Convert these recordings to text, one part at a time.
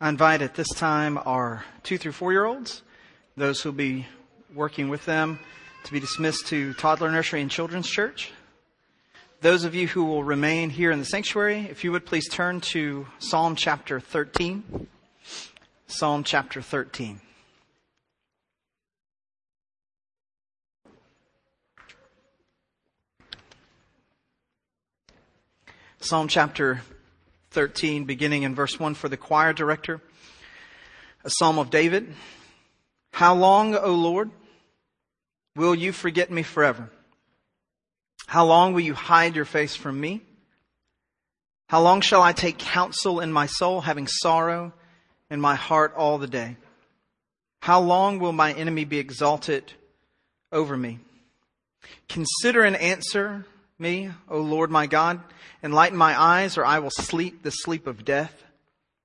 I invite at this time our two through four year olds, those who'll be working with them, to be dismissed to toddler nursery and children's church. Those of you who will remain here in the sanctuary, if you would please turn to Psalm chapter 13. Psalm chapter 13. Psalm chapter 13, beginning in verse 1 for the choir director, a psalm of David. How long, O Lord, will you forget me forever? How long will you hide your face from me? How long shall I take counsel in my soul, having sorrow in my heart all the day? How long will my enemy be exalted over me? Consider and answer me, O Lord my God. Enlighten my eyes, or I will sleep the sleep of death.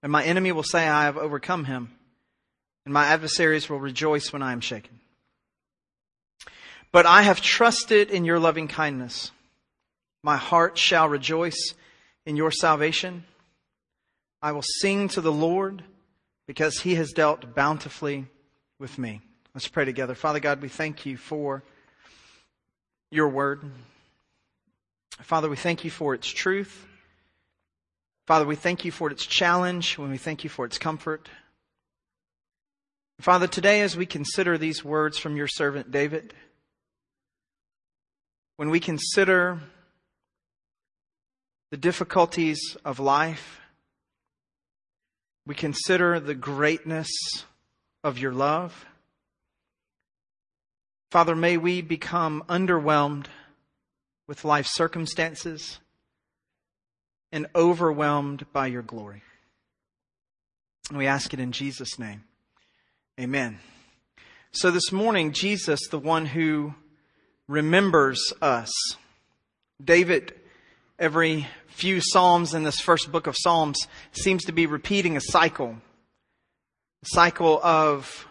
And my enemy will say, I have overcome him. And my adversaries will rejoice when I am shaken. But I have trusted in your loving kindness. My heart shall rejoice in your salvation. I will sing to the Lord because he has dealt bountifully with me. Let's pray together. Father God, we thank you for your word. Father, we thank you for its truth. Father, we thank you for its challenge, when we thank you for its comfort. Father, today as we consider these words from your servant David, when we consider the difficulties of life, we consider the greatness of your love. Father, may we become underwhelmed with life circumstances and overwhelmed by your glory. And we ask it in Jesus' name. Amen. So this morning, Jesus, the one who remembers us, David, every few Psalms in this first book of Psalms, seems to be repeating a cycle. A cycle of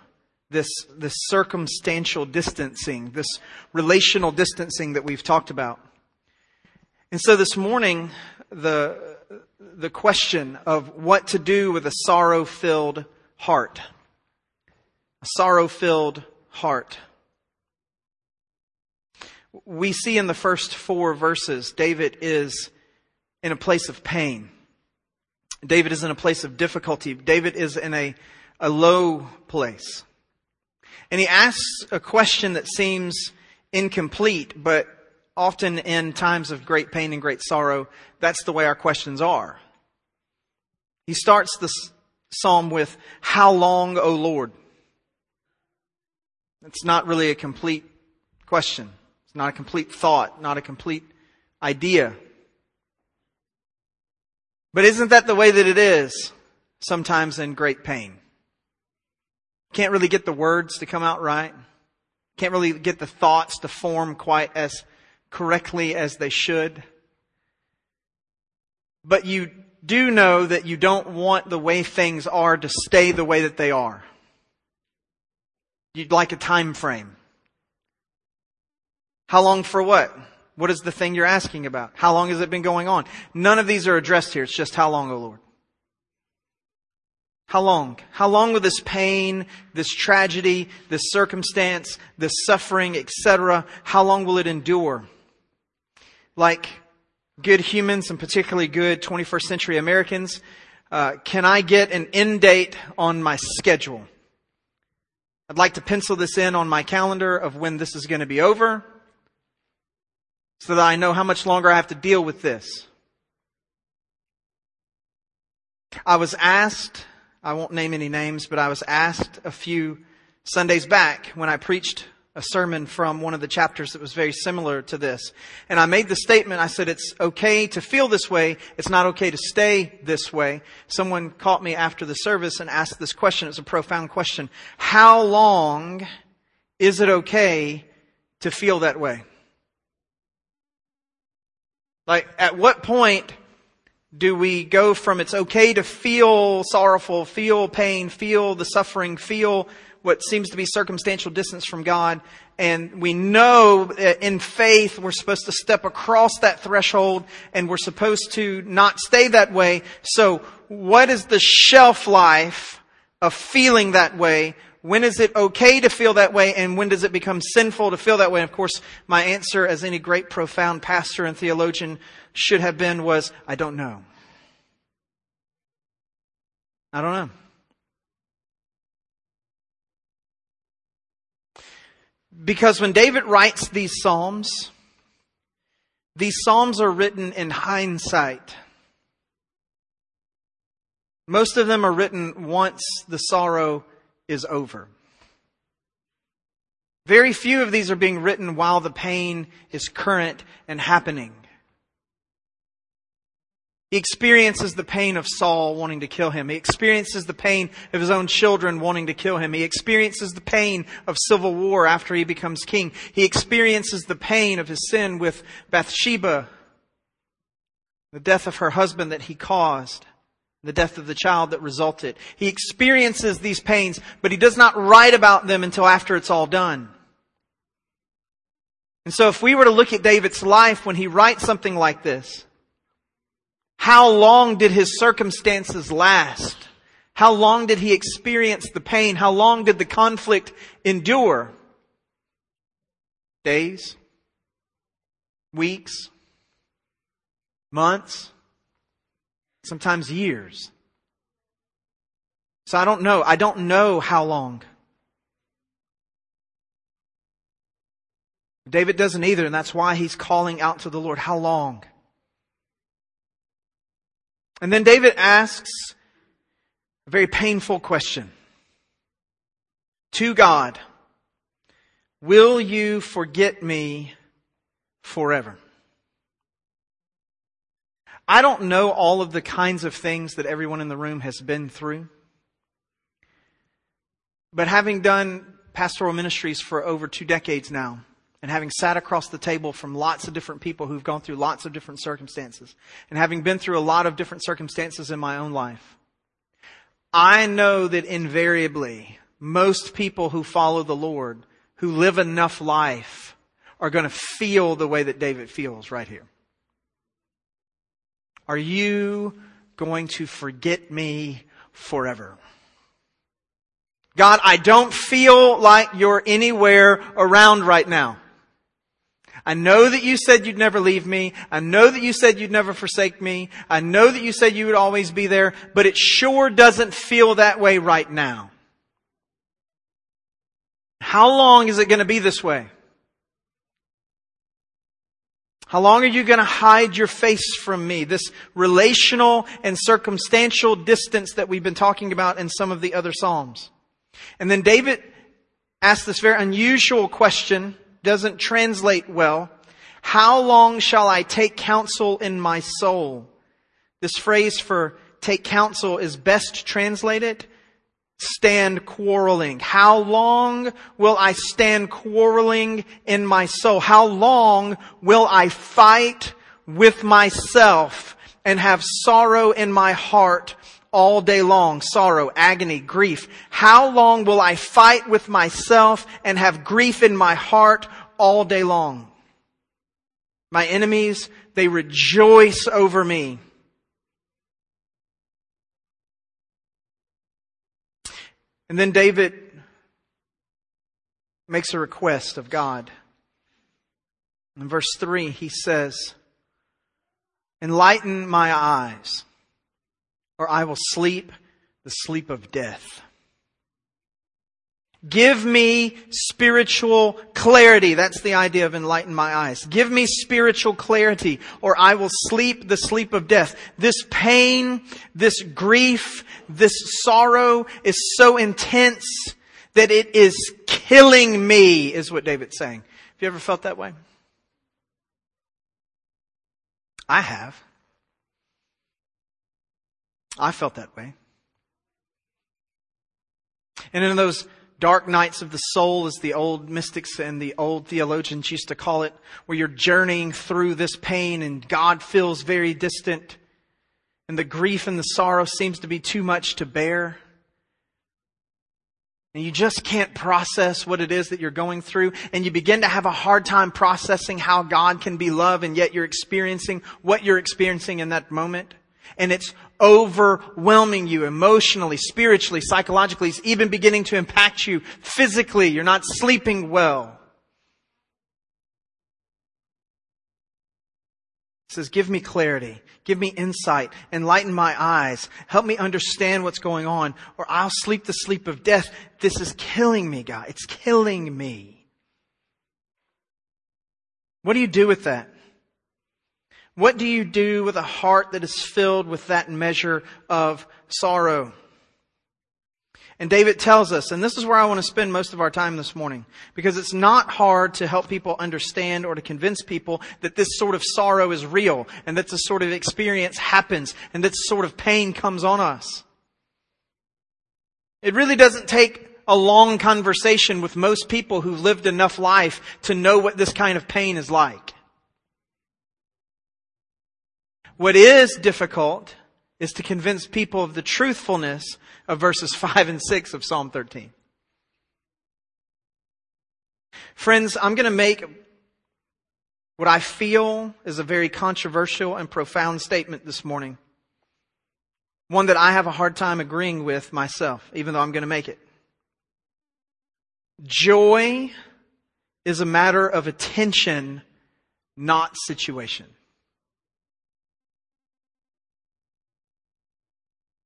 this, this circumstantial distancing, this relational distancing that we've talked about. And so this morning, the, the question of what to do with a sorrow filled heart. A sorrow filled heart. We see in the first four verses, David is in a place of pain. David is in a place of difficulty. David is in a, a low place. And he asks a question that seems incomplete, but often in times of great pain and great sorrow, that's the way our questions are. He starts this psalm with, How long, O Lord? It's not really a complete question. It's not a complete thought, not a complete idea. But isn't that the way that it is sometimes in great pain? Can't really get the words to come out right. Can't really get the thoughts to form quite as correctly as they should. But you do know that you don't want the way things are to stay the way that they are. You'd like a time frame. How long for what? What is the thing you're asking about? How long has it been going on? None of these are addressed here. It's just how long, O Lord? How long? How long will this pain, this tragedy, this circumstance, this suffering, etc., how long will it endure? Like good humans and particularly good 21st century Americans, uh, can I get an end date on my schedule? I'd like to pencil this in on my calendar of when this is going to be over so that I know how much longer I have to deal with this. I was asked I won't name any names, but I was asked a few Sundays back when I preached a sermon from one of the chapters that was very similar to this. And I made the statement, I said, it's okay to feel this way. It's not okay to stay this way. Someone caught me after the service and asked this question. It's a profound question. How long is it okay to feel that way? Like, at what point Do we go from it's okay to feel sorrowful, feel pain, feel the suffering, feel what seems to be circumstantial distance from God, and we know in faith we're supposed to step across that threshold and we're supposed to not stay that way. So what is the shelf life of feeling that way? When is it okay to feel that way and when does it become sinful to feel that way? And of course, my answer as any great profound pastor and theologian should have been was, I don't know. I don't know. Because when David writes these Psalms, these Psalms are written in hindsight. Most of them are written once the sorrow is over. Very few of these are being written while the pain is current and happening. He experiences the pain of Saul wanting to kill him. He experiences the pain of his own children wanting to kill him. He experiences the pain of civil war after he becomes king. He experiences the pain of his sin with Bathsheba, the death of her husband that he caused, the death of the child that resulted. He experiences these pains, but he does not write about them until after it's all done. And so if we were to look at David's life when he writes something like this, how long did his circumstances last? How long did he experience the pain? How long did the conflict endure? Days? Weeks? Months? Sometimes years. So I don't know. I don't know how long. David doesn't either, and that's why he's calling out to the Lord. How long? And then David asks a very painful question to God Will you forget me forever? I don't know all of the kinds of things that everyone in the room has been through. But having done pastoral ministries for over two decades now, and having sat across the table from lots of different people who've gone through lots of different circumstances, and having been through a lot of different circumstances in my own life, I know that invariably most people who follow the Lord, who live enough life, are going to feel the way that David feels right here. Are you going to forget me forever? God, I don't feel like you're anywhere around right now. I know that you said you'd never leave me. I know that you said you'd never forsake me. I know that you said you would always be there, but it sure doesn't feel that way right now. How long is it going to be this way? How long are you going to hide your face from me? This relational and circumstantial distance that we've been talking about in some of the other Psalms. And then David asks this very unusual question doesn't translate well. How long shall I take counsel in my soul? This phrase for take counsel is best translated stand quarreling. How long will I stand quarreling in my soul? How long will I fight with myself and have sorrow in my heart all day long? Sorrow, agony, grief. How long will I fight with myself and have grief in my heart all day long? My enemies, they rejoice over me. And then David makes a request of God. In verse 3, he says, Enlighten my eyes, or I will sleep the sleep of death. Give me spiritual clarity. That's the idea of enlighten my eyes. Give me spiritual clarity or I will sleep the sleep of death. This pain, this grief, this sorrow is so intense that it is killing me is what David's saying. Have you ever felt that way? I have. I felt that way. And in those dark nights of the soul, as the old mystics and the old theologians used to call it, where you're journeying through this pain and God feels very distant. and the grief and the sorrow seems to be too much to bear. And you just can't process what it is that you're going through. And you begin to have a hard time processing how God can be love and yet you're experiencing what you're experiencing in that moment. And it's overwhelming you emotionally, spiritually, psychologically. It's even beginning to impact you physically. You're not sleeping well. says, give me clarity, give me insight, enlighten my eyes, help me understand what's going on, or I'll sleep the sleep of death. This is killing me, God. It's killing me. What do you do with that? What do you do with a heart that is filled with that measure of sorrow? And David tells us, and this is where I want to spend most of our time this morning, because it's not hard to help people understand or to convince people that this sort of sorrow is real and that this sort of experience happens and that this sort of pain comes on us. It really doesn't take a long conversation with most people who've lived enough life to know what this kind of pain is like. What is difficult is to convince people of the truthfulness of verses 5 and 6 of Psalm 13. Friends, I'm going to make what I feel is a very controversial and profound statement this morning. One that I have a hard time agreeing with myself, even though I'm going to make it. Joy is a matter of attention, not situation.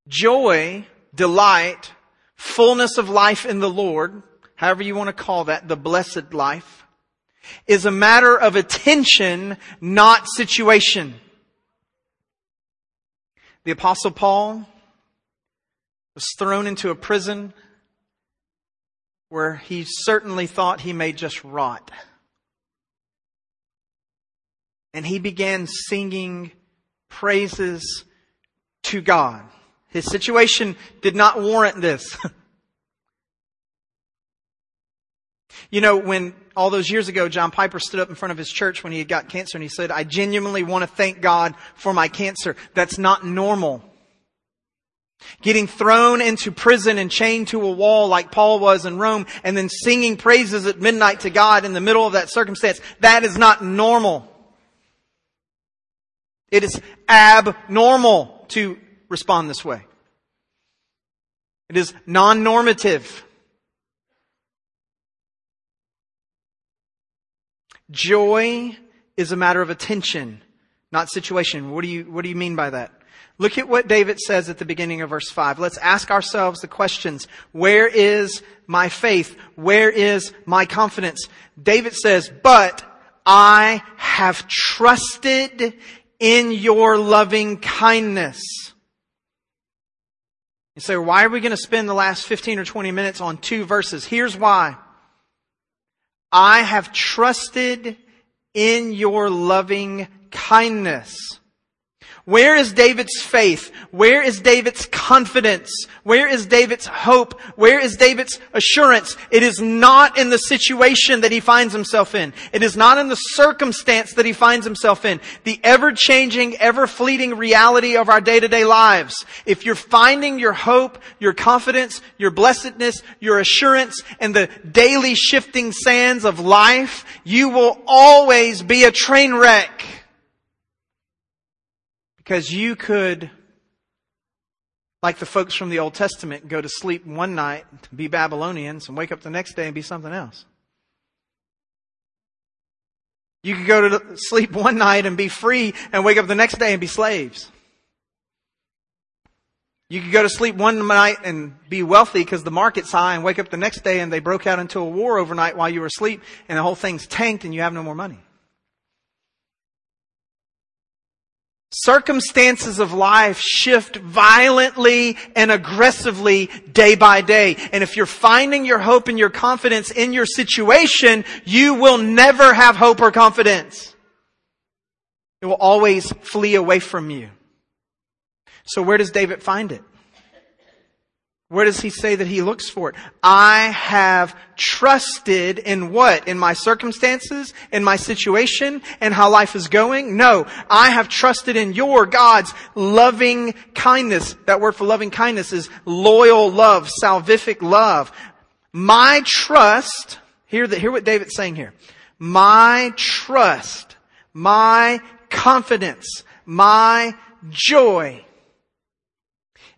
Joy delight, fullness of life in the Lord, however you want to call that, the blessed life, is a matter of attention, not situation. The apostle Paul was thrown into a prison where he certainly thought he may just rot. And he began singing praises to God. His situation did not warrant this. you know, when all those years ago, John Piper stood up in front of his church when he had got cancer and he said, I genuinely want to thank God for my cancer. That's not normal. Getting thrown into prison and chained to a wall like Paul was in Rome and then singing praises at midnight to God in the middle of that circumstance, that is not normal. It is abnormal to respond this way. It is non-normative. Joy is a matter of attention, not situation. What do you, what do you mean by that? Look at what David says at the beginning of verse 5. Let's ask ourselves the questions. Where is my faith? Where is my confidence? David says, but I have trusted in your loving kindness. You say, why are we going to spend the last 15 or 20 minutes on two verses? Here's why. I have trusted in your loving kindness. Where is David's faith? Where is David's confidence? Where is David's hope? Where is David's assurance? It is not in the situation that he finds himself in. It is not in the circumstance that he finds himself in. The ever-changing, ever-fleeting reality of our day-to-day lives. If you're finding your hope, your confidence, your blessedness, your assurance in the daily shifting sands of life, you will always be a train wreck. Because you could, like the folks from the Old Testament, go to sleep one night, be Babylonians, and wake up the next day and be something else. You could go to sleep one night and be free and wake up the next day and be slaves. You could go to sleep one night and be wealthy because the market's high and wake up the next day and they broke out into a war overnight while you were asleep and the whole thing's tanked and you have no more money. Circumstances of life shift violently and aggressively day by day. And if you're finding your hope and your confidence in your situation, you will never have hope or confidence. It will always flee away from you. So where does David find it? Where does he say that he looks for it? I have trusted in what? In my circumstances? In my situation? And how life is going? No. I have trusted in your God's loving kindness. That word for loving kindness is loyal love, salvific love. My trust, hear that, hear what David's saying here. My trust, my confidence, my joy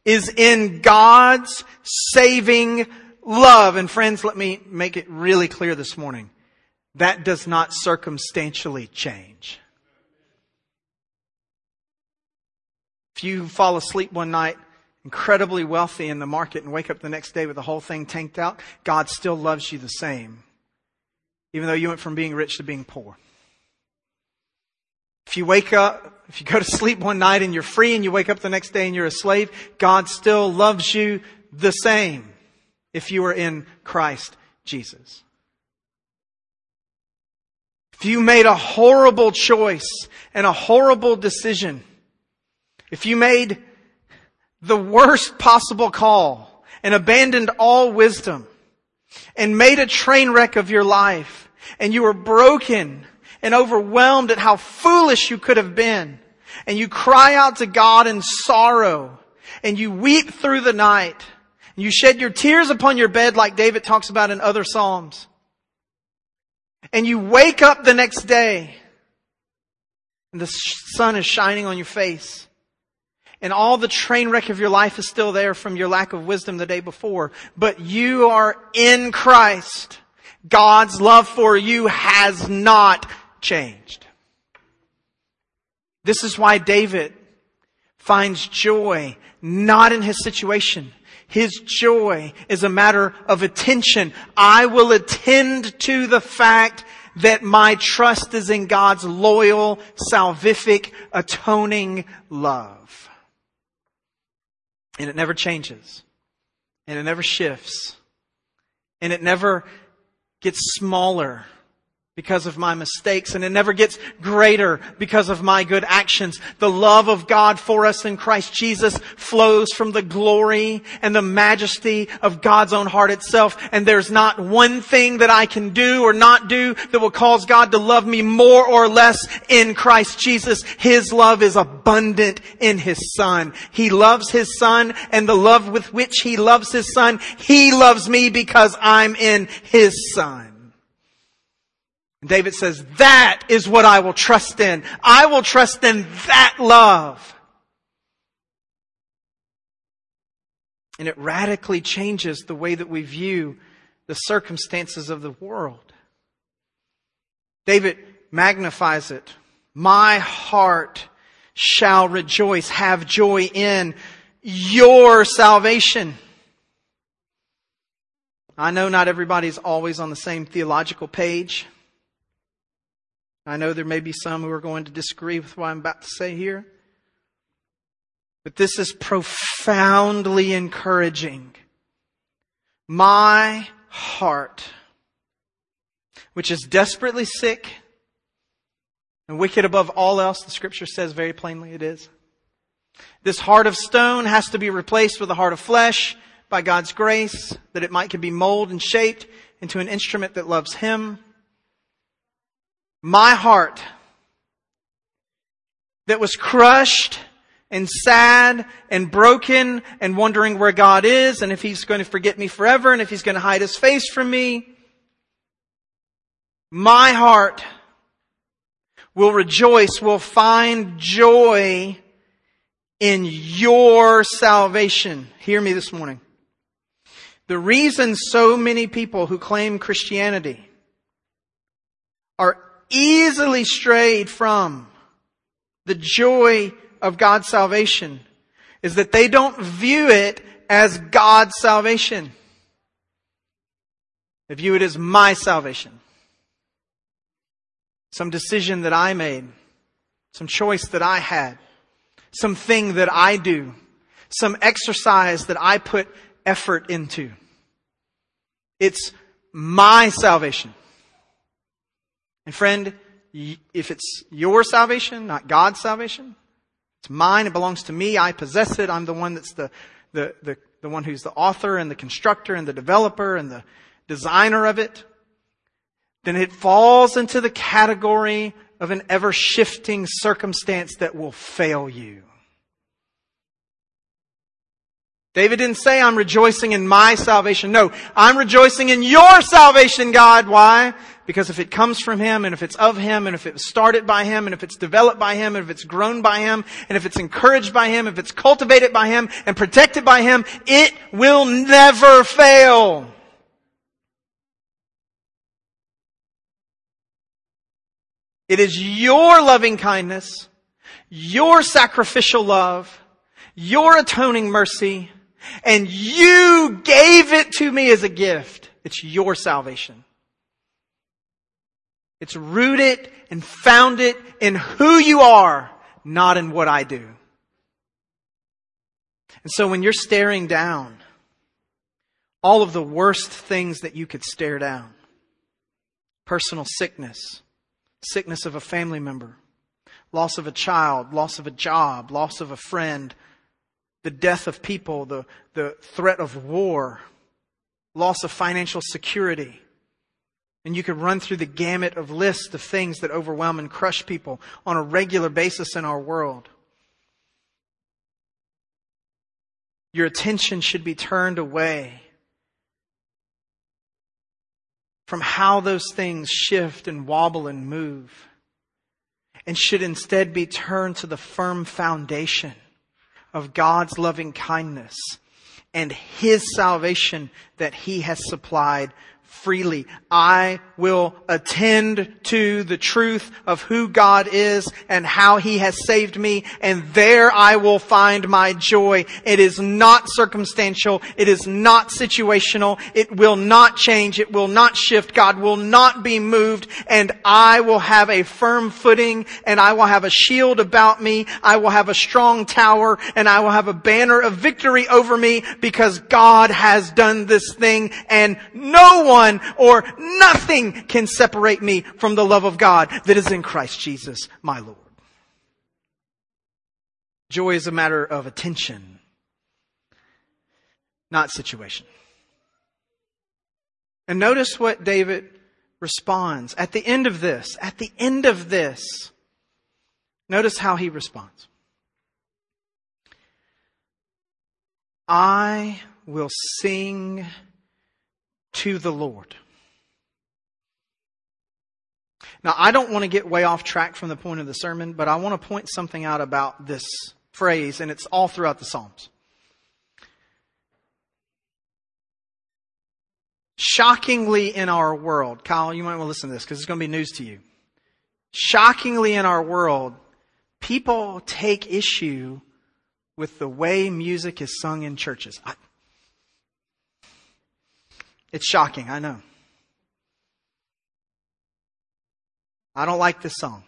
is in God's saving love. And friends, let me make it really clear this morning. That does not circumstantially change. If you fall asleep one night incredibly wealthy in the market and wake up the next day with the whole thing tanked out, God still loves you the same. Even though you went from being rich to being poor. If you wake up, if you go to sleep one night and you're free and you wake up the next day and you're a slave, God still loves you the same if you are in Christ Jesus. If you made a horrible choice and a horrible decision, if you made the worst possible call and abandoned all wisdom and made a train wreck of your life and you were broken and overwhelmed at how foolish you could have been. And you cry out to God in sorrow and you weep through the night. And you shed your tears upon your bed like David talks about in other Psalms. And you wake up the next day and the sun is shining on your face. And all the train wreck of your life is still there from your lack of wisdom the day before. But you are in Christ. God's love for you has not changed. This is why David finds joy not in his situation. His joy is a matter of attention. I will attend to the fact that my trust is in God's loyal, salvific, atoning love. And it never changes. And it never shifts. And it never gets smaller because of my mistakes and it never gets greater because of my good actions. The love of God for us in Christ Jesus flows from the glory and the majesty of God's own heart itself. And there's not one thing that I can do or not do that will cause God to love me more or less in Christ Jesus. His love is abundant in His Son. He loves His Son and the love with which He loves His Son, He loves me because I'm in His Son. David says, that is what I will trust in. I will trust in that love. And it radically changes the way that we view the circumstances of the world. David magnifies it. My heart shall rejoice, have joy in your salvation. I know not everybody's always on the same theological page. I know there may be some who are going to disagree with what I'm about to say here. But this is profoundly encouraging. My heart, which is desperately sick and wicked above all else, the scripture says very plainly it is. This heart of stone has to be replaced with a heart of flesh by God's grace, that it might can be molded and shaped into an instrument that loves Him my heart that was crushed and sad and broken and wondering where God is and if He's going to forget me forever and if He's going to hide His face from me. My heart will rejoice, will find joy in your salvation. Hear me this morning. The reason so many people who claim Christianity are easily strayed from the joy of God's salvation is that they don't view it as God's salvation. They view it as my salvation. Some decision that I made, some choice that I had, Some thing that I do, some exercise that I put effort into. It's my salvation. And friend, if it's your salvation, not God's salvation, it's mine, it belongs to me, I possess it, I'm the one that's the, the, the the one who's the author and the constructor and the developer and the designer of it, then it falls into the category of an ever shifting circumstance that will fail you. David didn't say, I'm rejoicing in my salvation. No, I'm rejoicing in your salvation, God. Why? Because if it comes from Him, and if it's of Him, and if it was started by Him, and if it's developed by Him, and if it's grown by Him, and if it's encouraged by Him, if it's cultivated by Him, and protected by Him, it will never fail. It is your loving kindness, your sacrificial love, your atoning mercy, and you gave it to me as a gift. It's your salvation. It's rooted and founded in who you are, not in what I do. And so when you're staring down all of the worst things that you could stare down, personal sickness, sickness of a family member, loss of a child, loss of a job, loss of a friend, the death of people, the, the threat of war, loss of financial security. And you could run through the gamut of lists of things that overwhelm and crush people on a regular basis in our world. Your attention should be turned away from how those things shift and wobble and move and should instead be turned to the firm foundation of God's loving kindness and His salvation that He has supplied freely. I will attend to the truth of who God is and how He has saved me, and there I will find my joy. It is not circumstantial. It is not situational. It will not change. It will not shift. God will not be moved, and I will have a firm footing, and I will have a shield about me. I will have a strong tower, and I will have a banner of victory over me because God has done this thing, and no one one or nothing can separate me from the love of God that is in Christ Jesus, my Lord. Joy is a matter of attention, not situation. And notice what David responds at the end of this. At the end of this, notice how he responds. I will sing to the Lord. Now, I don't want to get way off track from the point of the sermon, but I want to point something out about this phrase, and it's all throughout the Psalms. Shockingly in our world, Kyle, you might want to listen to this because it's going to be news to you. Shockingly in our world, people take issue with the way music is sung in churches. I, it's shocking, I know. I don't like this song.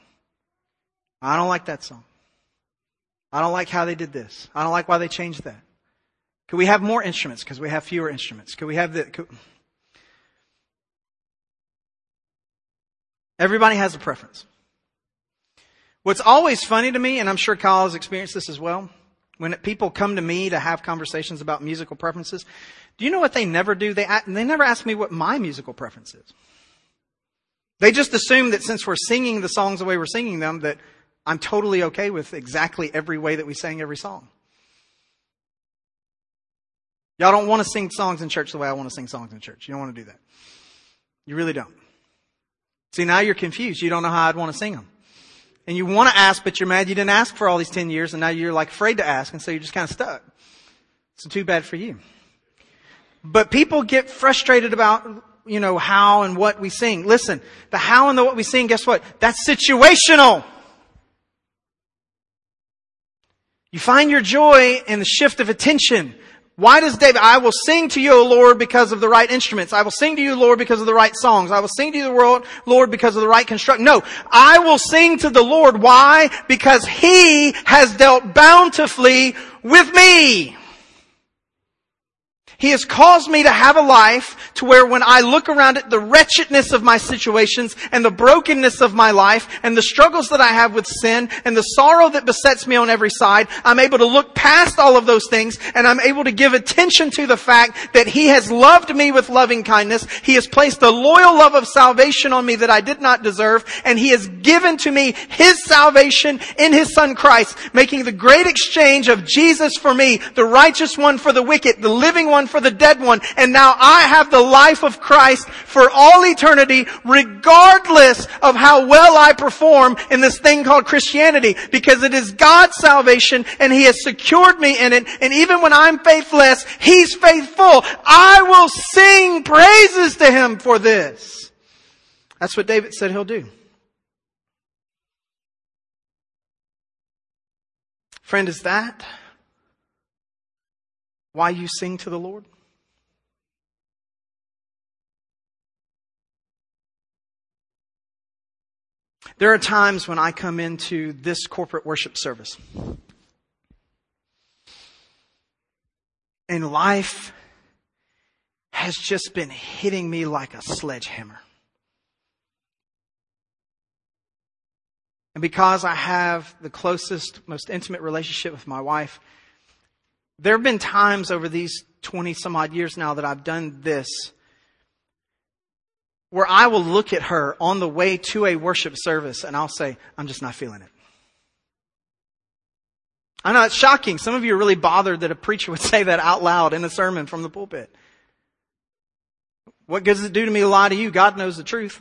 I don't like that song. I don't like how they did this. I don't like why they changed that. Could we have more instruments because we have fewer instruments? Could we have the. Could... Everybody has a preference. What's always funny to me, and I'm sure Kyle has experienced this as well, when people come to me to have conversations about musical preferences, do you know what they never do? They, they never ask me what my musical preference is. They just assume that since we're singing the songs the way we're singing them, that I'm totally okay with exactly every way that we sang every song. Y'all don't want to sing songs in church the way I want to sing songs in church. You don't want to do that. You really don't. See, now you're confused. You don't know how I'd want to sing them. And you want to ask, but you're mad you didn't ask for all these 10 years, and now you're like afraid to ask, and so you're just kind of stuck. It's too bad for you. But people get frustrated about, you know, how and what we sing. Listen, the how and the what we sing, guess what? That's situational. You find your joy in the shift of attention. Why does David, I will sing to you, O Lord, because of the right instruments. I will sing to you, Lord, because of the right songs. I will sing to you, the world, Lord, because of the right construct. No, I will sing to the Lord. Why? Because He has dealt bountifully with me. He has caused me to have a life to where when I look around at the wretchedness of my situations and the brokenness of my life and the struggles that I have with sin and the sorrow that besets me on every side, I'm able to look past all of those things and I'm able to give attention to the fact that He has loved me with loving kindness. He has placed a loyal love of salvation on me that I did not deserve and He has given to me His salvation in His Son Christ, making the great exchange of Jesus for me, the righteous one for the wicked, the living one for the dead one, and now I have the life of Christ for all eternity, regardless of how well I perform in this thing called Christianity, because it is God's salvation and He has secured me in it, and even when I'm faithless, He's faithful. I will sing praises to Him for this. That's what David said he'll do. Friend, is that why you sing to the Lord? There are times when I come into this corporate worship service and life has just been hitting me like a sledgehammer. And because I have the closest, most intimate relationship with my wife, there have been times over these 20 some odd years now that I've done this where I will look at her on the way to a worship service and I'll say, I'm just not feeling it. I know it's shocking. Some of you are really bothered that a preacher would say that out loud in a sermon from the pulpit. What good does it do to me to lie to you? God knows the truth.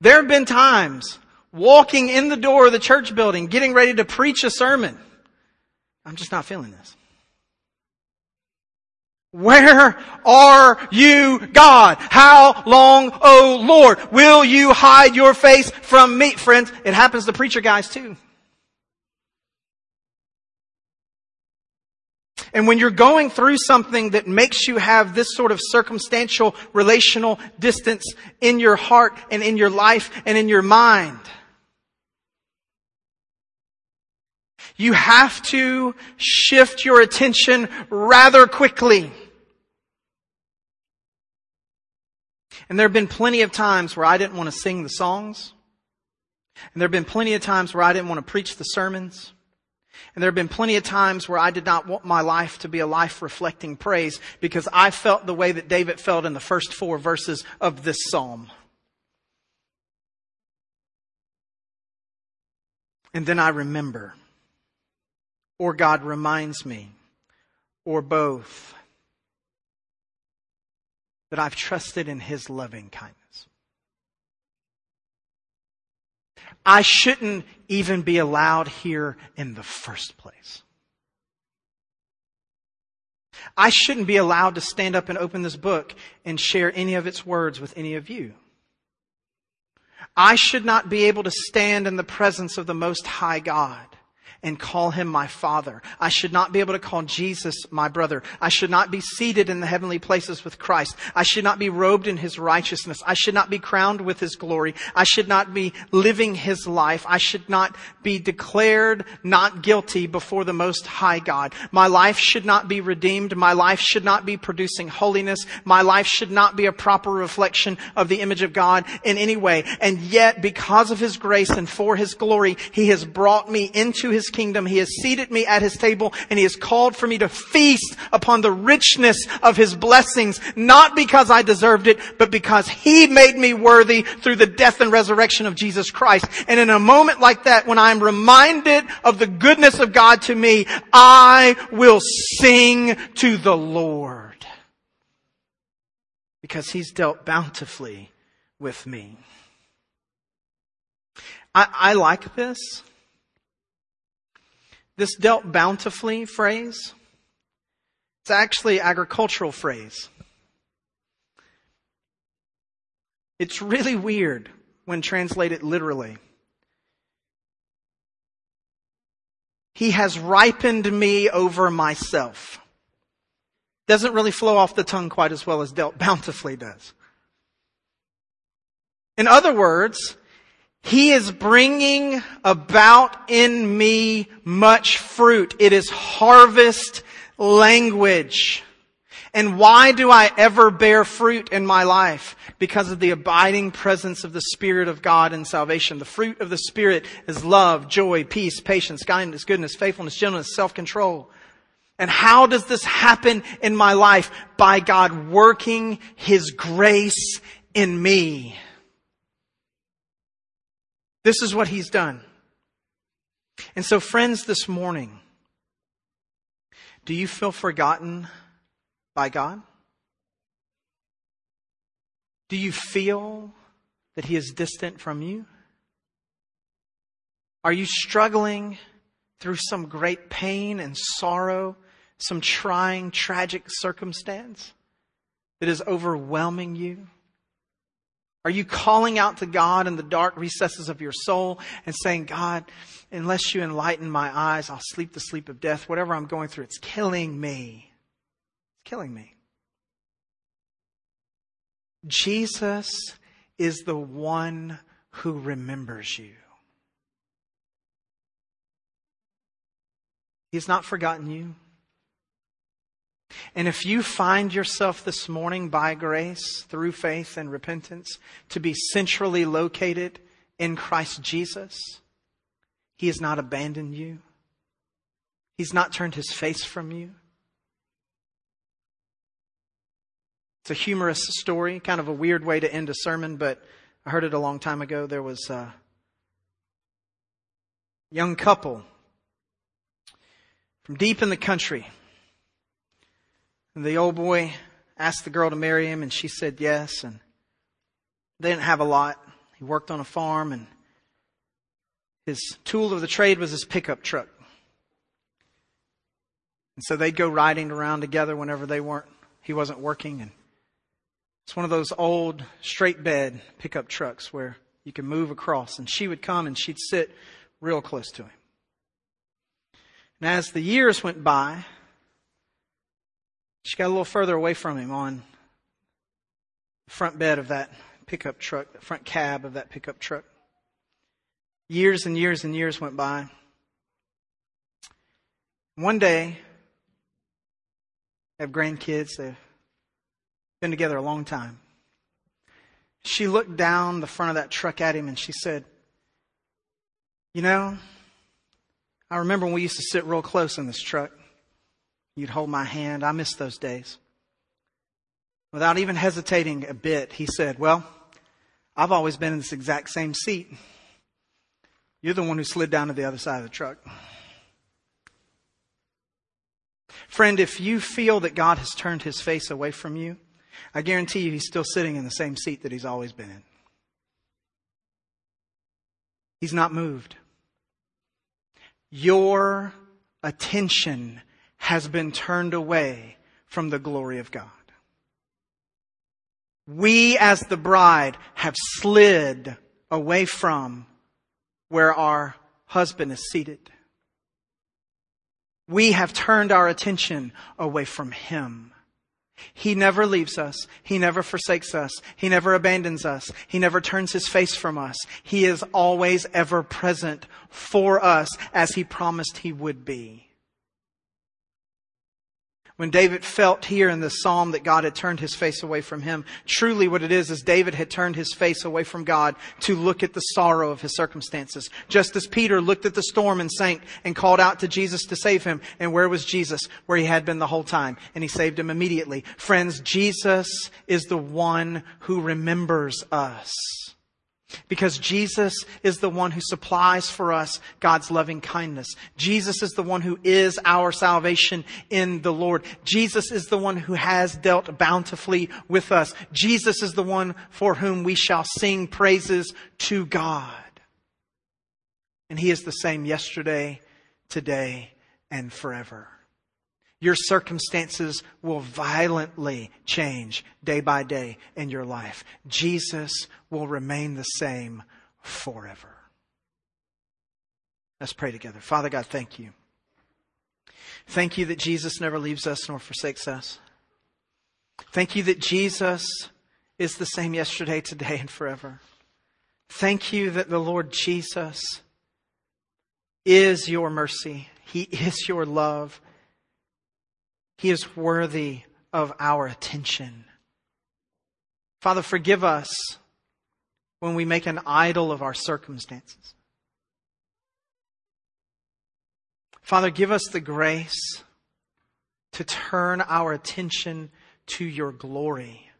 There have been times walking in the door of the church building, getting ready to preach a sermon. I'm just not feeling this. Where are you, God? How long, oh Lord, will you hide your face from me? Friends, it happens to preacher guys too. And when you're going through something that makes you have this sort of circumstantial relational distance in your heart and in your life and in your mind, you have to shift your attention rather quickly. And there have been plenty of times where I didn't want to sing the songs. And there have been plenty of times where I didn't want to preach the sermons. And there have been plenty of times where I did not want my life to be a life reflecting praise because I felt the way that David felt in the first four verses of this psalm. And then I remember, or God reminds me, or both that I've trusted in His loving kindness. I shouldn't even be allowed here in the first place. I shouldn't be allowed to stand up and open this book and share any of its words with any of you. I should not be able to stand in the presence of the Most High God and call him my father. I should not be able to call Jesus my brother. I should not be seated in the heavenly places with Christ. I should not be robed in his righteousness. I should not be crowned with his glory. I should not be living his life. I should not be declared not guilty before the most high God. My life should not be redeemed. My life should not be producing holiness. My life should not be a proper reflection of the image of God in any way. And yet, because of his grace and for his glory, he has brought me into his kingdom. He has seated me at his table and he has called for me to feast upon the richness of his blessings, not because I deserved it, but because he made me worthy through the death and resurrection of Jesus Christ. And in a moment like that, when I'm reminded of the goodness of God to me, I will sing to the Lord. Because he's dealt bountifully with me. I, I like this this dealt bountifully phrase, it's actually agricultural phrase. It's really weird when translated literally. He has ripened me over myself. Doesn't really flow off the tongue quite as well as dealt bountifully does. In other words, he is bringing about in me much fruit. It is harvest language. And why do I ever bear fruit in my life? Because of the abiding presence of the Spirit of God in salvation. The fruit of the Spirit is love, joy, peace, patience, kindness, goodness, faithfulness, gentleness, self-control. And how does this happen in my life? By God working His grace in me. This is what He's done. And so friends, this morning, do you feel forgotten by God? Do you feel that He is distant from you? Are you struggling through some great pain and sorrow, some trying, tragic circumstance that is overwhelming you? Are you calling out to God in the dark recesses of your soul and saying, God, unless you enlighten my eyes, I'll sleep the sleep of death. Whatever I'm going through, it's killing me. It's killing me. Jesus is the one who remembers you. He's not forgotten you. And if you find yourself this morning by grace, through faith and repentance, to be centrally located in Christ Jesus, He has not abandoned you. He's not turned His face from you. It's a humorous story, kind of a weird way to end a sermon, but I heard it a long time ago. There was a young couple from deep in the country and the old boy asked the girl to marry him, and she said yes. And they didn't have a lot. He worked on a farm, and his tool of the trade was his pickup truck. And so they'd go riding around together whenever they weren't, he wasn't working. And it's one of those old straight bed pickup trucks where you can move across. And she would come and she'd sit real close to him. And as the years went by, she got a little further away from him on the front bed of that pickup truck, the front cab of that pickup truck. Years and years and years went by. One day, have grandkids. They've been together a long time. She looked down the front of that truck at him and she said, You know, I remember when we used to sit real close in this truck. You'd hold my hand. I miss those days. Without even hesitating a bit, he said, Well, I've always been in this exact same seat. You're the one who slid down to the other side of the truck. Friend, if you feel that God has turned his face away from you, I guarantee you he's still sitting in the same seat that he's always been in. He's not moved. Your attention has been turned away from the glory of God. We as the bride have slid away from where our husband is seated. We have turned our attention away from him. He never leaves us. He never forsakes us. He never abandons us. He never turns his face from us. He is always ever present for us as he promised he would be. When David felt here in the psalm that God had turned his face away from him, truly what it is is David had turned his face away from God to look at the sorrow of his circumstances. Just as Peter looked at the storm and sank and called out to Jesus to save him. And where was Jesus? Where he had been the whole time. And he saved him immediately. Friends, Jesus is the one who remembers us. Because Jesus is the one who supplies for us God's loving kindness. Jesus is the one who is our salvation in the Lord. Jesus is the one who has dealt bountifully with us. Jesus is the one for whom we shall sing praises to God. And He is the same yesterday, today, and forever. Your circumstances will violently change day by day in your life. Jesus will remain the same forever. Let's pray together. Father God, thank you. Thank you that Jesus never leaves us nor forsakes us. Thank you that Jesus is the same yesterday, today, and forever. Thank you that the Lord Jesus is your mercy. He is your love. He is worthy of our attention. Father, forgive us when we make an idol of our circumstances. Father, give us the grace to turn our attention to your glory,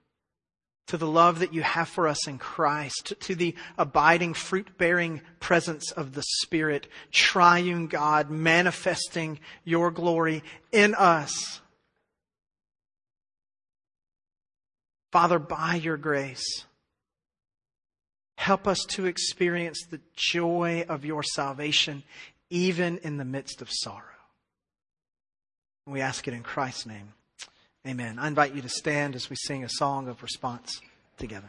to the love that you have for us in Christ, to the abiding, fruit bearing presence of the Spirit, triune God manifesting your glory in us. Father, by your grace, help us to experience the joy of your salvation even in the midst of sorrow. We ask it in Christ's name. Amen. I invite you to stand as we sing a song of response together.